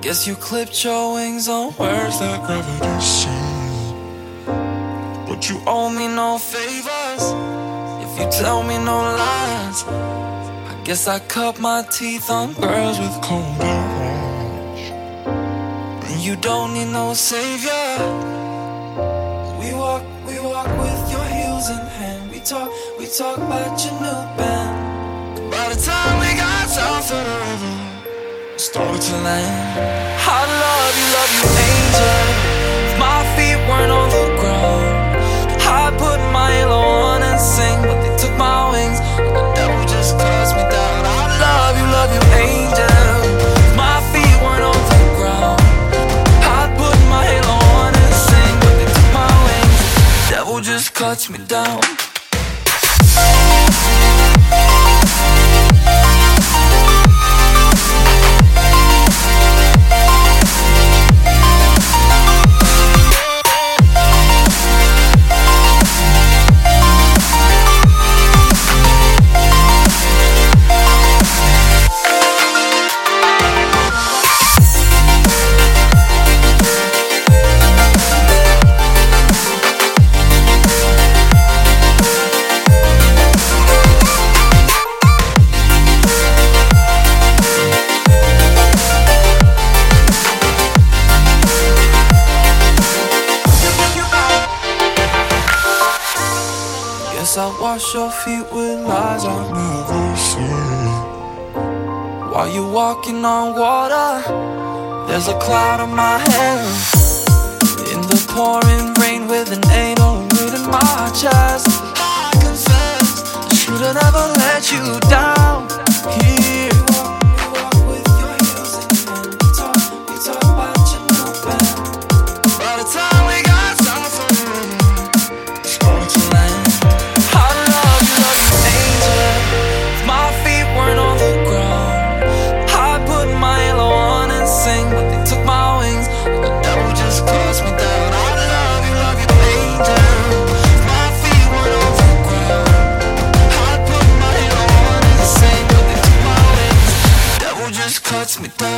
guess you clipped your wings on words that gravity sees. But you owe me no favors if you tell me no lies. I guess I cut my teeth on girls with cold hearts. And you don't need no savior. We walk, we walk with your heels in hand. We talk, we talk about your new band. By the time we got south started to land. I love you, love you, angel. If my feet weren't on the ground, I'd put my halo on and sing. But they took my wings, the devil just cuts me down. I love you, love you, angel. My feet weren't on the ground, I'd put my halo on and sing. But they took my wings, the devil just cuts me down. I wash your feet with lies I never said. While you're walking on water, there's a cloud on my head. In the pouring rain with an anal weight in my chest. I confess, I should've never let you devil